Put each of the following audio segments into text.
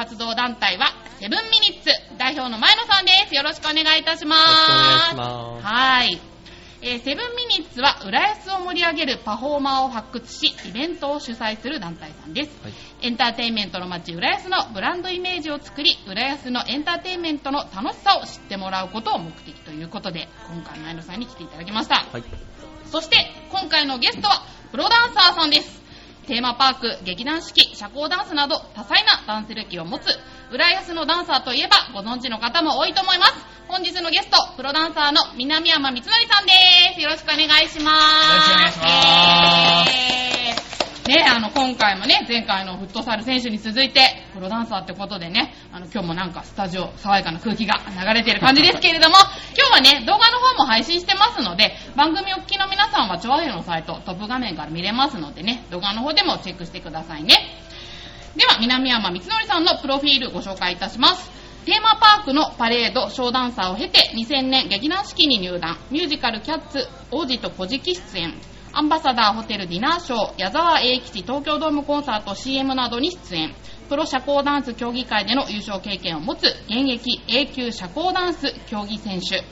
活動団体は、セブンミニッツ代表の前野さんです。よろしくお願いいたします。ますはい。えーセブンミニッツは浦安を盛り上げるパフォーマーを発掘し、イベントを主催する団体さんです。はいエンターテインメントの街浦安のブランドイメージを作り、浦安のエンターテインメントの楽しさを知ってもらうことを目的ということで、今回前野さんに来ていただきました。はい。そして、今回のゲストは、プロダンサーさんです。テーマパーク、劇団四季、社交ダンスなど、多彩なダンス歴を持つ、浦安のダンサーといえば、ご存知の方も多いと思います。本日のゲスト、プロダンサーの南山光則さんです。よろしくお願いします。よろしくお願いしますえーね、あの、今回もね、前回のフットサル選手に続いて、プロダンサーってことでね、あの、今日もなんかスタジオ、爽やかな空気が流れてる感じですけれども、今日はね、動画の方も配信してますので、番組お聞きの皆さんは、チョアヘのサイト、トップ画面から見れますのでね、動画の方でもチェックしてくださいね。では、南山光則さんのプロフィールご紹介いたします。テーマパークのパレード、ショーダンサーを経て、2000年劇団四季に入団、ミュージカルキャッツ、王子と小じ出演、アンバサダーホテルディナーショー、矢沢永吉東京ドームコンサート CM などに出演、プロ社交ダンス競技会での優勝経験を持つ現役 A 級社交ダンス競技選手。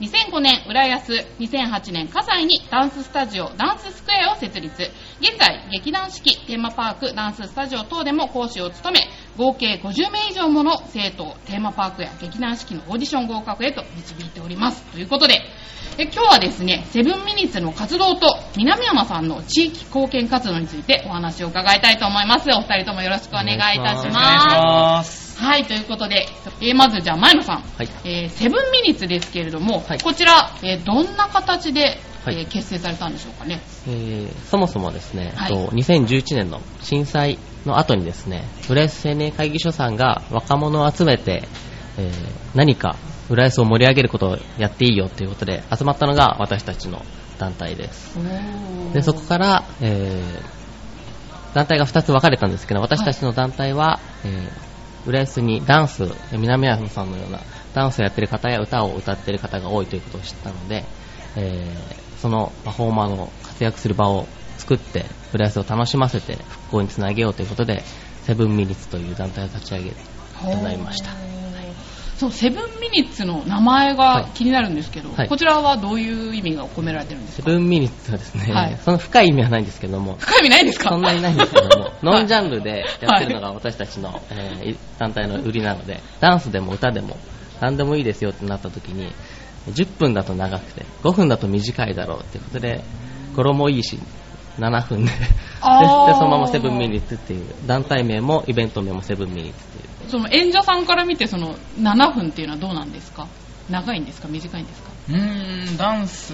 2005年、浦安、2008年、葛西にダンススタジオ、ダンススクエアを設立。現在、劇団四季、テーマパーク、ダンススタジオ等でも講師を務め、合計50名以上もの生徒をテーマパークや劇団四季のオーディション合格へと導いております。ということで、今日はですね、セブンミニッツの活動と南山さんの地域貢献活動についてお話を伺いたいと思います。お二人ともよろしくお願いいたしお願いします。はい、ということで、えーまずじゃあ前野さん、はい。えーセブンミニッツですけれども、はいこちら、えーどんな形で、はいえー結成されたんでしょうかね？えーそもそもですね、はいと2011年の震災の後にですね、浦安青年会議所さんが若者を集めて、えー何か浦安を盛り上げることをやっていいよということで集まったのが私たちの団体です。で、そこから、えー団体が2つ分かれたんですけど、私たちの団体は、えー浦安にダンス、南山さんのようなダンスをやってる方や歌を歌ってる方が多いということを知ったので、えーそのパフォーマーの活躍する場を作って、浦安を楽しませて復興につなげようということで、セブンミリッツという団体を立ち上げてもらいました。そう、セブンミニッツの名前が気になるんですけど、はい。こちらはどういう意味が込められてるんですか？セブンミニッツはですね、はい。その深い意味はないんですけども、深い意味ないですか？そんなにないんですけども、ノンジャンルでやってるのが私たちの、えー団体の売りなので、ダンスでも歌でも何でもいいですよってなった時に、10分だと長くて、5分だと短いだろうってことで、語呂もいいし、7分で、でそのままセブンミニッツっていう、団体名もイベント名もセブンミニッツっていう。その演者さんから見てその7分っていうのはどうなんですか？長いんですか？短いんですか？うーん、ダンス、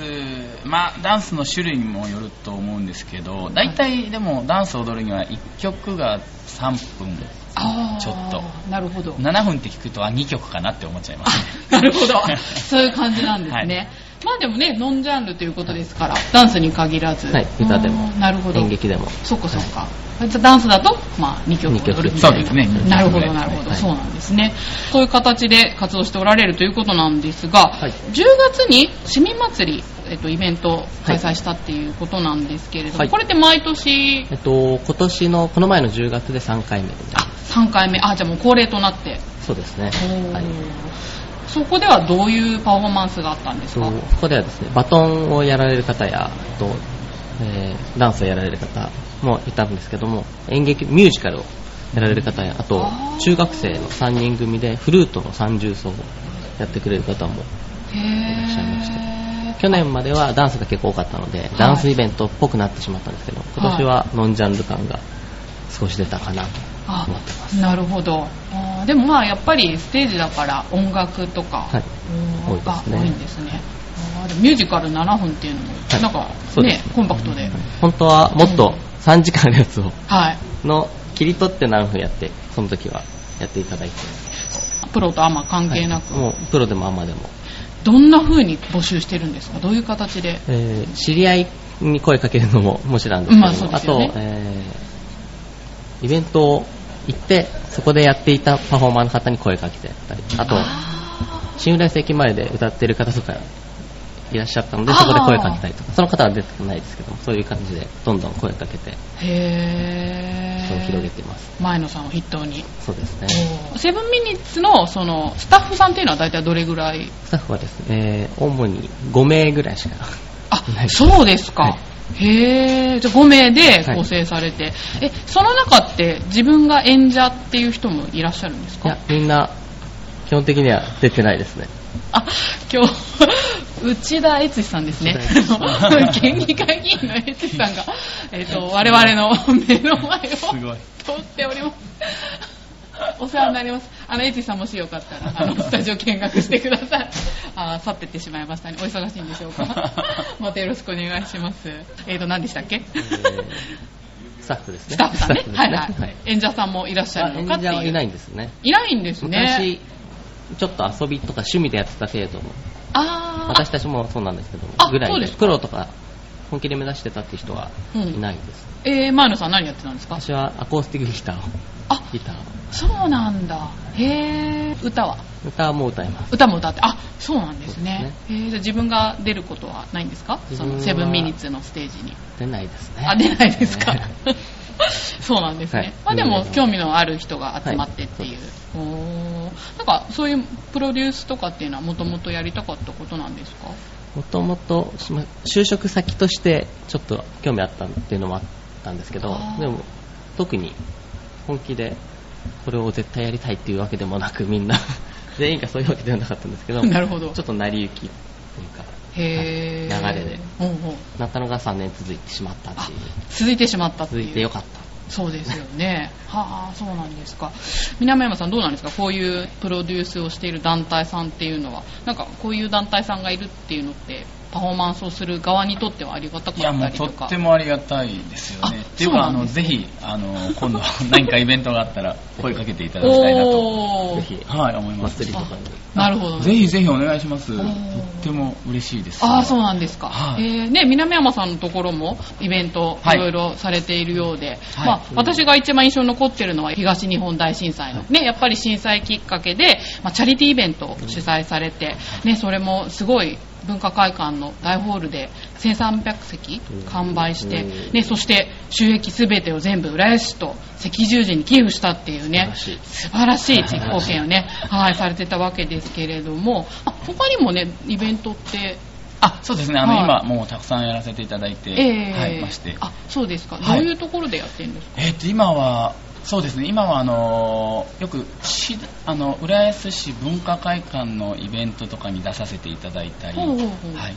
まあ、ダンスの種類にもよると思うんですけど、大体でもダンスを踊るには1曲が3分、ちょっとなるほど。7分って聞くと、あ、2曲かなって思っちゃいますね。なるほど。そういう感じなんですね。はいまあでもね、ノンジャンルということですから、ダンスに限らず。はい歌でもうんなるほど。演劇でも。そっかそっか。ダンスだと、まあ、2曲踊るみたいな。そうですね。なるほど、なるほど、はい。そうなんですね。そういう形で活動しておられるということなんですが、はい。10月に市民祭り、えっと、イベントを開催したっていうことなんですけれども、はい。これって毎年、えっと、今年の、この前の10月で3回目で。あ、3回目、あ、じゃあもう恒例となって。そうですね。はい。そこではどういうパフォーマンスがあったんですか？そうここではですね、バトンをやられる方や、あと、えーダンスをやられる方もいたんですけども、演劇、ミュージカルをやられる方や、あと中学生の3人組でフルートの三重奏をやってくれる方も、へいらっしゃいましー去年まではダンスが結構多かったので、ダンスイベントっぽくなってしまったんですけど、今年はノンジャンル感が少し出たかなとあ思ってます。なるほど。でもまあやっぱりステージだから音楽とか、はい。うん多いですね。が多いんですね。ミュージカル7分っていうのも、はい。なんかねそうですコンパクトで、本当はもっと3時間のやつを、はい。の切り取って何分やって、その時はやっていただいて。プロとアマ関係なく、はい。もうプロでもアマでも、どんな風に募集してるんですか？どういう形で？えー知り合いに声かけるのももちろんですけども、まあね。あと、えーイベントを行ってそこでやっていたパフォーマーの方に声かけてたり。あとあ新浦安駅前で歌ってる方とかいらっしゃったので、そこで声かけたりとか、その方は出てないですけども、そういう感じでどんどん声かけて、へ人を広げー。ています。前野さんを筆頭に。そうですね。セブンミニッツのそのスタッフさんっていうのは大体どれぐらい？スタッフはですね、主に5名ぐらいしかあいない、そうですか。はいへえ、じゃあ5名で構成されて、え、その中って自分が演者っていう人もいらっしゃるんですか？いや、みんな、基本的には出てないですね。あ、今日、内田悦司さんですね。県議会議員の悦司さんが、えっ、と、我々の目の前を通っております。お世話になります。あの、エイジさんもしよかったら、あの、スタジオ見学してください。あー去ってってしまいましたね。お忙しいんでしょうか。またよろしくお願いします。えーと、何でしたっけ？えースタッフですね。スタッフさんね。スタッフですはいはい。演者さんもいらっしゃるのかっていう。演者はいないんですね。いないんですね。昔、ちょっと遊びとか趣味でやってた程度の。私たちもそうなんですけどあ、ぐらいで、そうですかプロとか本気で目指してたって人はいないです。えー、前野さん何やってたんですか？私はアコースティックギターを、あ、ギターを。そうなんだ。へー。歌は？歌も歌います。歌も歌って、あ、そうなんですね。そうへーじゃあ自分が出ることはないんですか？そのセブンミニッツのステージに。出ないですね。あ、出ないですか？ね。そうなんですね。はい。まあでも、興味のある人が集まってっていう。おー。なんか、そういうプロデュースとかっていうのはもともとやりたかったことなんですか？もともと、就職先としてちょっと興味あったっていうのもあったんですけどでも、特に本気でこれを絶対やりたいっていうわけでもなく、みんな、全員がそういうわけではなかったんですけど、なるほど。ちょっと成り行きというか、へー。流れうほうなったのが3年続いてしまったっていう。続いてしまったっていう。続いてよかった。そうですよね。はあ、そうなんですか。南山さんどうなんですか？こういうプロデュースをしている団体さんっていうのは、なんかこういう団体さんがいるっていうのって、パフォーマンスをする側にとってはありがたかったりとか。もうとってもありがたいですよね。あっていうかあのぜひあの今度何かイベントがあったら声かけていただきたいなと ぜひ、はい思います。祭りとかに。なるほど。ぜひぜひお願いします。とっても嬉しいです。ああ、そうなんですか。はいえーね、南山さんのところもイベントはいいろいろされているようで、はいまあ、私が一番印象に残ってるのは東日本大震災の、ね、やっぱり震災きっかけで、まあ、チャリティーイベントを主催されて、ね、それもすごい文化会館の大ホールで1300席完売して、うん。ね、そして収益すべてを全部浦安市と赤十字に寄付したっていうね、素晴らしい。地域貢献をね、はい、されてたわけですけれども、あ他にもね、イベントってあそうですね。あの、はい。今もうたくさんやらせていただいて、ええ。はいまして。あ、そうですか。はい。どういうところでやってるんですか、えっと今はそうですね。今はあのよく市あの浦安市文化会館のイベントとかに出させていただいたり、はい、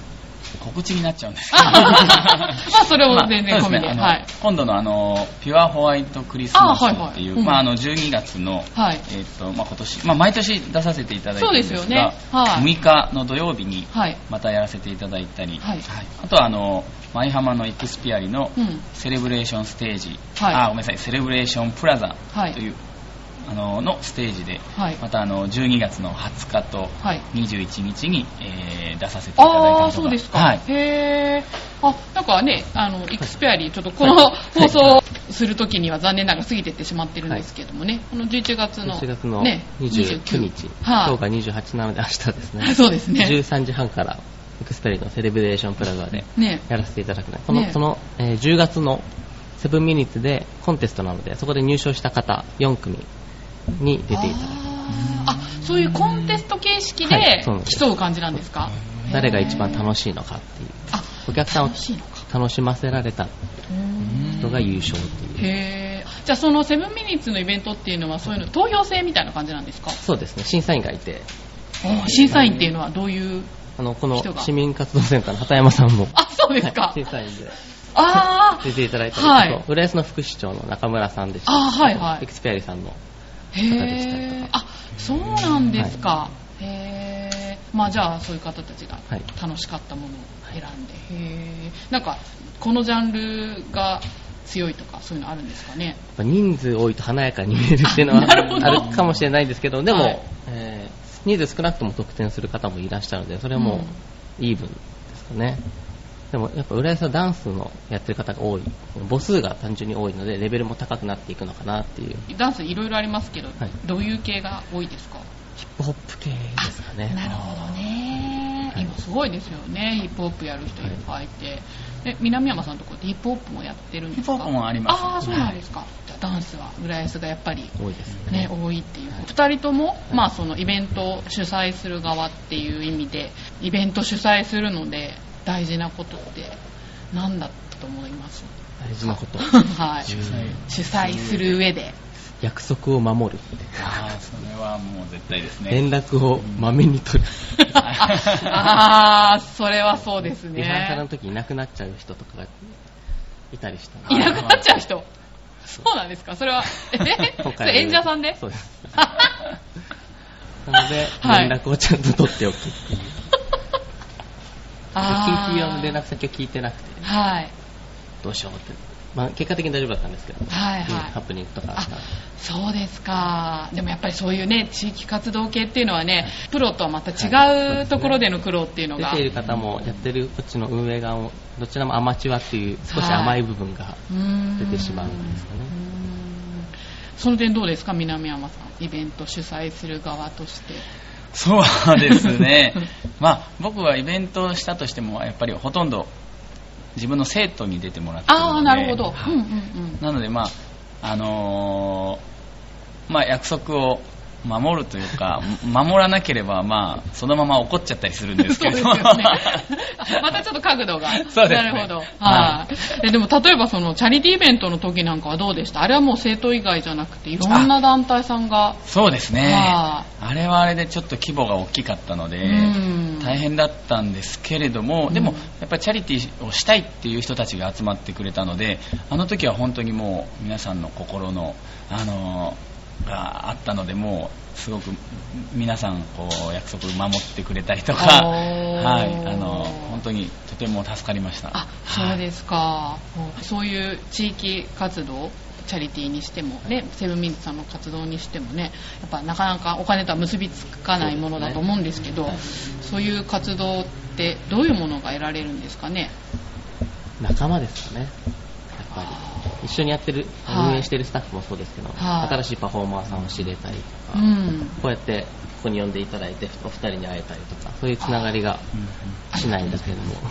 告知になっちゃうんです。けどあまあそれを全然込みで。まあねはい。今度のあのピュアホワイトクリスマスっていうあはいはい。うん。まああの12月の、はい。えっとまあ、今年、まあ、毎年出させていただいてるんですがそうですよね。はい。6日の土曜日にはい。またやらせていただいたり、はい。あとはあの舞浜のイクスピアリのうん。セレブレーションステージ、はい。あごめんなさい。セレブレーションプラザはい。という、あののステージではい。またあの12月の20日とはい。21日に、えー出させていただいたりとかああ、そうですか。はい、へー。あ、なんかね、あの、イクスペアリー、ちょっとこの放送するときには残念ながら過ぎてってしまってるんですけどもね、この11月の、11月のね、29日、はい今日が28なので明日ですね。そうですね。13時半から、エクスペリのセレブレーションプラザでね。やらせていただくのこの、ねその、えー10月のセブンミニッツでコンテストなので、そこで入賞した方4組に出ていただく。あそういうコンテスト形式はいで競う感じなんですか？誰が一番楽しいのかっていう。あ、お客さんを楽しませられた人が優勝っていう。へー。じゃあそのセブンミニッツのイベントっていうのはそういうの投票制みたいな感じなんですか？そうですね、審査員がいて、審査員っていうのはどういうあの、この市民活動センターの畑山さんも、あそうですか、はい審査員で。あ出ていただいたり、はい。浦安の副市長の中村さんでした。あはいはい。エクスペアリさんの、あへえあそうなんですか、へえまあじゃあそういう方たちがはい楽しかったものを選んで、へえなんかこのジャンルが強いとかそういうのあるんですかね。やっぱ人数多いと華やかに見えるっていうのはあなるかもしれないですけど、でも、はい。えー人数少なくとも得点する方もいらっしゃるので、それはもうイーブンですかね。でもやっぱ浦安はダンスのやってる方が多い、母数が単純に多いので、レベルも高くなっていくのかなっていう、ダンスいろいろありますけど、はい。どういう系が多いですか？ヒップホップ系ですかね。なるほどね、はい。今すごいですよね。ヒップホップやる人いっぱいいて、え南山さんのところってヒップホップもやってるんですか？ヒップホップもありますああそうなんですか、じゃあダンスは浦安がやっぱり多いですね。ね、多いっていう。2人とも、まあ、そのイベントを主催する側っていう意味でイベント主催するので大事なことって何だったと思います？大事なこと。はい。主催主催する上で。約束を守るああそれはもう絶対ですね。連絡をまめに取る。ああそれはそうですリハーサルのね時いなくなっちゃう人とかがいたりしたいなくなっちゃう人。そうなんですか？それはえ 今それ演者さんで？そうです。なので、はい。連絡をちゃんと取っておくっていうあ TT 用の連ー。絡先を聞いてなくてはい。どうしようって、まあ、結果的に大丈夫だったんですけど、はいはい。うんハプニングとかあった。あそうですか。でもやっぱりそういうね地域活動系っていうのはねプロとはまた違うところでの苦労っていうのが、出ている方もやってるこっちの運営側もどちらもアマチュアっていう少し甘い部分が出てしまうんですよね。その点どうですか南山さん。イベント主催する側として。そうですね まあ僕はイベントをしたとしてもやっぱりほとんど自分の生徒に出てもらってるので。ああなるほど、はい。うんうんうん。なのでまああのーまあ約束を守るというか 守らなければまあそのまま怒っちゃったりするんですけど。ね。あ またちょっと角度が。そうですね。なるほど、ははい。えでも例えばそのチャリティーイベントの時なんかはどうでしたあれはもう生徒以外じゃなくていろんな団体さんが。そうですね。はあれはあれでちょっと規模が大きかったのでうん。大変だったんですけれども、でもやっぱりチャリティーをしたいっていう人たちが集まってくれたのであの時は本当にもう皆さんの心の、あのーがあったのでもうすごく皆さんこう約束守ってくれたりとか、はい、あの本当にとても助かりました。あそうですか、そういう地域活動チャリティーにしてもねセブンミニッツさんの活動にしてもねやっぱなかなかお金とは結びつかないものだと思うんですけどそういう活動ってどういうものが得られるんですかね？仲間ですかね。やっぱり一緒にやってる、はい。運営してるスタッフもそうですけど、はい。新しいパフォーマーさんを知れたりとか、うん。こうやってここに呼んでいただいてお二人に会えたりとかそういうつながりがしないんだけれども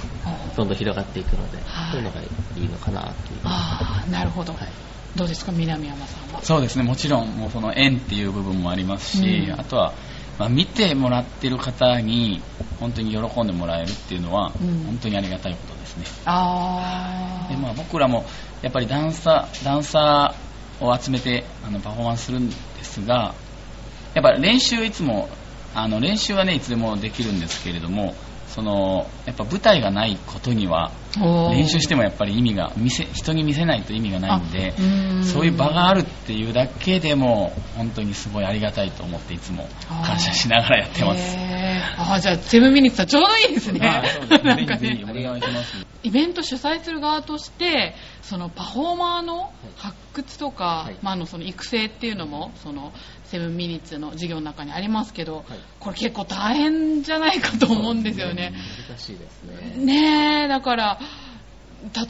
どんどん広がっていくので、はい。そういうのがいいのかなっていう、ああなるほど、はい。どうですか南山さんは？そうですね。もちろんもうその縁っていう部分もありますし、うん。あとは、まあ、見てもらってる方に本当に喜んでもらえるっていうのは、うん。本当にありがたいことですね。ああで、まあ、僕らもやっぱりダンサーダンサーを集めてあのパフォーマンスするんですがやっぱ練習いつもあの練習はねいつでもできるんですけれどもそのやっぱ舞台がないことには練習してもやっぱり意味が見せ人に見せないと意味がないんでそういう場があるっていうだけでも本当にすごいありがたいと思っていつも感謝しながらやってます。あーじゃあセブンミニッツはちょうどいいですね。です。なんかね。お願いします。イベント主催する側としてそのパフォーマーの発掘とか、はい。まあ、あのその育成っていうのもそのセブンミニッツの授業の中にありますけど、これ結構大変じゃないかと思うんですよね。難しいですね。ねえだから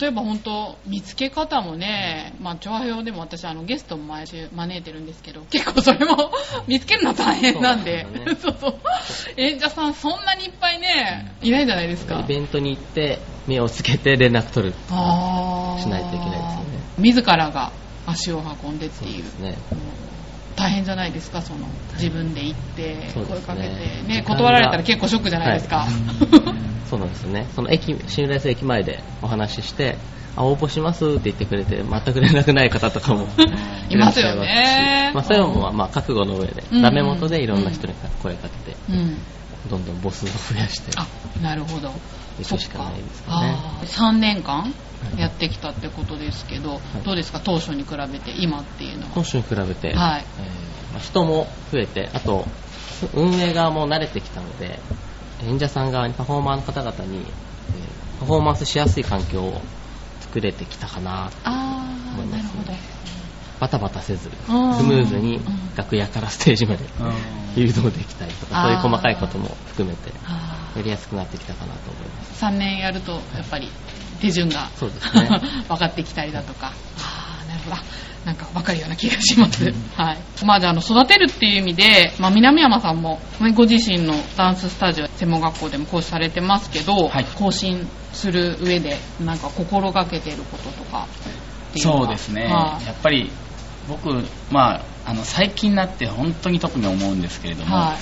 例えば本当見つけ方もね、まあ、調和表でも私あのゲストも毎週招いてるんですけど結構それも見つけるの大変なんで。そう演者さんそんなにいっぱいねいないじゃないですか。イベントに行って目をつけて連絡取る。しないといけないですよね。自らが足を運んでっていう。ね大変じゃないですかその自分で行って声かけて時間がね断られたら結構ショックじゃないですか、はそうなんですよね。その駅新浦安駅前でお話ししてあ応募しますって言ってくれて全く連絡ない方とかもいますよいらっしゃいねし。まあ、それもまあ覚悟の上でうん。ダメ元でいろんな人に声かけてうん。どんどん母数を増やして。あなるほど。行くしかないですかね。あー3年間？やってきたってことですけど、どうですか？当初に比べて今っていうのは。当初に比べて、はい。えーまあ人も増えてあと運営側も慣れてきたので演者さん側にパフォーマーの方々に、えーパフォーマンスしやすい環境を作れてきたかなああ思いますなるほど。バタバタせずスうん。ムーズにうん。楽屋からステージまでうん。誘導できたりとかそういう細かいことも含めてあやりやすくなってきたかなと思います。3年やるとやっぱり手順がそうですね 分かってきたりだとかあーなるほど。なんかわかるような気がします。はい。まあじゃあ、あの、育てるっていう意味で、まあ、南山さんも、ねご自身のダンススタジオ、専門学校でも講師されてますけど、はい更新する上で、なんか心がけてることとかっていうのは？そうですね、はいやっぱり僕、まあ、あの最近になって本当に特に思うんですけれども、はい。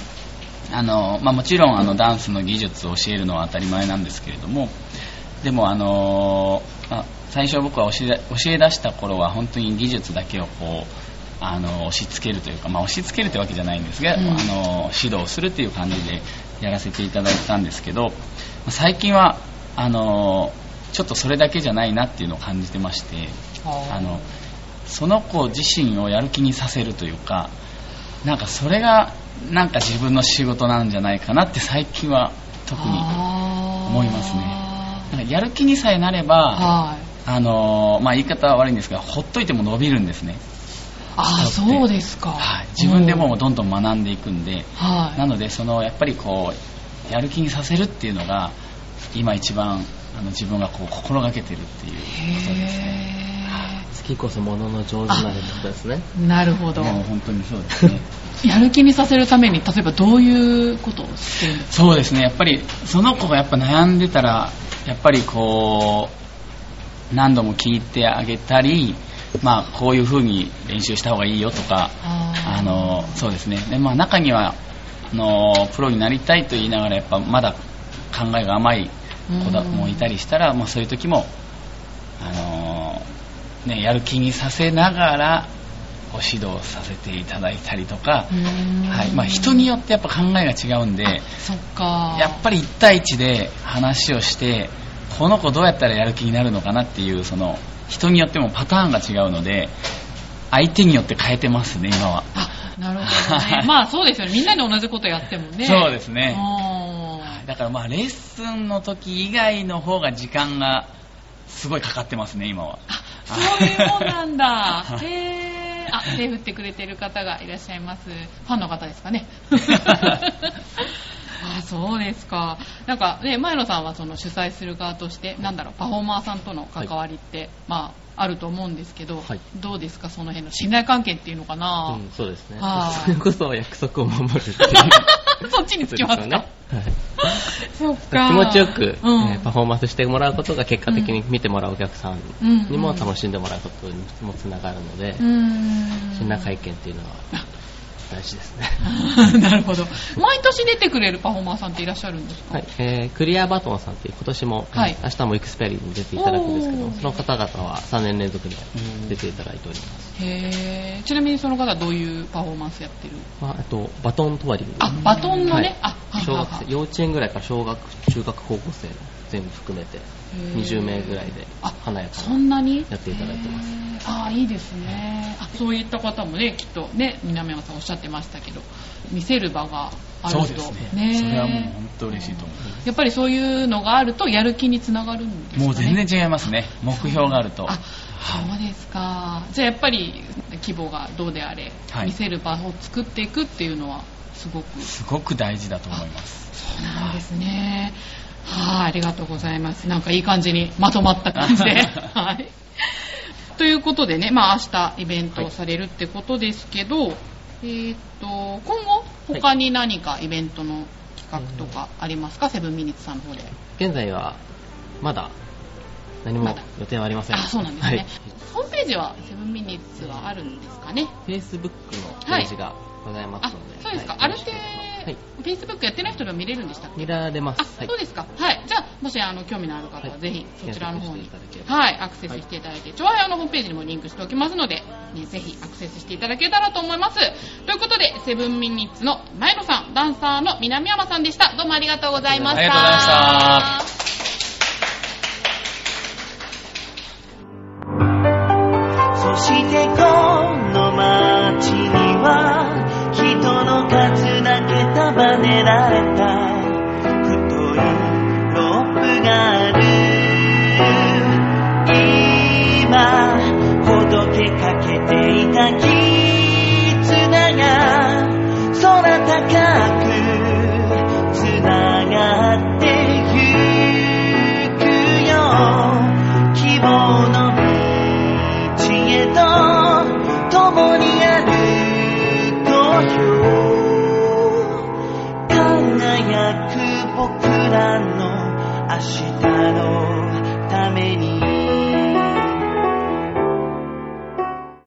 あのまあ、もちろんあのダンスの技術を教えるのは当たり前なんですけれどもでも、あのまあ最初僕は教え教え出した頃は本当に技術だけをこうあの押し付けるというか、まあ、押し付けるというわけじゃないんですが、うん。あの指導するという感じでやらせていただいたんですけど最近はあのちょっとそれだけじゃないなっていうのを感じてましてあのその子自身をやる気にさせるというかなんかそれがなんか自分の仕事なんじゃないかなって最近は特に思思いますねなんかやる気にさえなれば、はい。あのまあ、言い方は悪いんですがほっといても伸びるんですね、ああ、そうですか。はい、自分でもうどんどん学んでいくんで、はい。なのでそのやっぱりこうやる気にさせるっていうのが今一番あの自分がこう心がけてるっていうことですねへ好きこそものの上手なれってことですね。ーなるほど。もう本当にそうですね。やる気にさせるために、例えばどういうことをしてるんですそうですね。やっぱりその子がやっぱ悩んでたらやっぱりこう何度も聞いてあげたりまあこういう風に練習した方がいいよとかああのそうですね。で、まあ、中にはあのプロになりたいと言いながらやっぱまだ考えが甘い子もいたりしたら、まあ、そういう時もあの、ね、やる気にさせながらご指導させていただいたりとか、はいまあ、人によってやっぱ考えが違うんでそっか。やっぱり1対1で話をしてこの子どうやったらやる気になるのかなっていうその人によってもパターンが違うので相手によって変えてますね今は。あ、なるほどねは。いまあそうですよね。みんなで同じことやってもね。そうですねうんだからまあレッスンの時以外の方が時間がすごいかかってますね今はあ、そういうもんなんだ。はいへー。あ、手振ってくれてる方がいらっしゃいます。ファンの方ですかね。あ、そうですか。なんかね、前野さんはその主催する側として、なんだろう、パフォーマーさんとの関わりって、まあ、あると思うんですけど、はいどうですか、その辺の信頼関係っていうのかな？うん、そうですねはい。それこそ約束を守るっていう そっちにつきますか？はい そっか。気持ちよく、うんえーパフォーマンスしてもらうことが結果的に見てもらうお客さんうんにも楽しんでもらうことにもつながるので、うーん。信頼会見っていうのは大事ですね。なるほど。毎年出てくれるパフォーマーさんっていらっしゃるんですか？はい、えークリアバトンさんって今年も、はい。えー明日もエクスペリに出ていただくんですけどその方々は3年連続で出ていただいております、へー。ちなみにその方はどういうパフォーマンスやってる？まあ、あとバトントワリング。あ、バトンのね、はい。あ、は小学生幼稚園ぐらいから小学中学高校生全部含めてへー。20名ぐらいであ華やかそなんなに？やっていただいてます。へー。あいいですね。あそういった方もねきっとね南山さんおっしゃってましたけど見せる場があるとそうですね。それはもう本当嬉しいと思います。やっぱりそういうのがあるとやる気につながるんですかね？もう全然違いますね。目標があると。あそうですか。じゃあやっぱり規模がどうであれ、はい。見せる場を作っていくっていうのはすごく。すごく大事だと思います。そうなんですね。はいありがとうございます。なんかいい感じにまとまった感じで。はい。ということでね、まあ明日イベントをされるってことですけど、えーっと、今後、他に何かイベントの企画とかありますか、セブンミニッツさんの方で。現在はまだ何も予定はありません。あ、そうなんですね。はい。ホームページはセブンミニッツはあるんですかね？Facebook のページがございますあので、、そうですか。はいあれって、はい、Facebook やってない人でも見れるんでしたっけ？見られますあ、そうですか。はい。じゃあ、もしあの興味のある方は、はいぜひそちらの方にはい、アクセスしていただいて、調和屋のホームページにもリンクしておきますので、ね、ぜひアクセスしていただけたらと思います。ということで、セブンミニッツの前野さん、ダンサーの南山さんでした。どうもありがとうございました。ありがとうございました。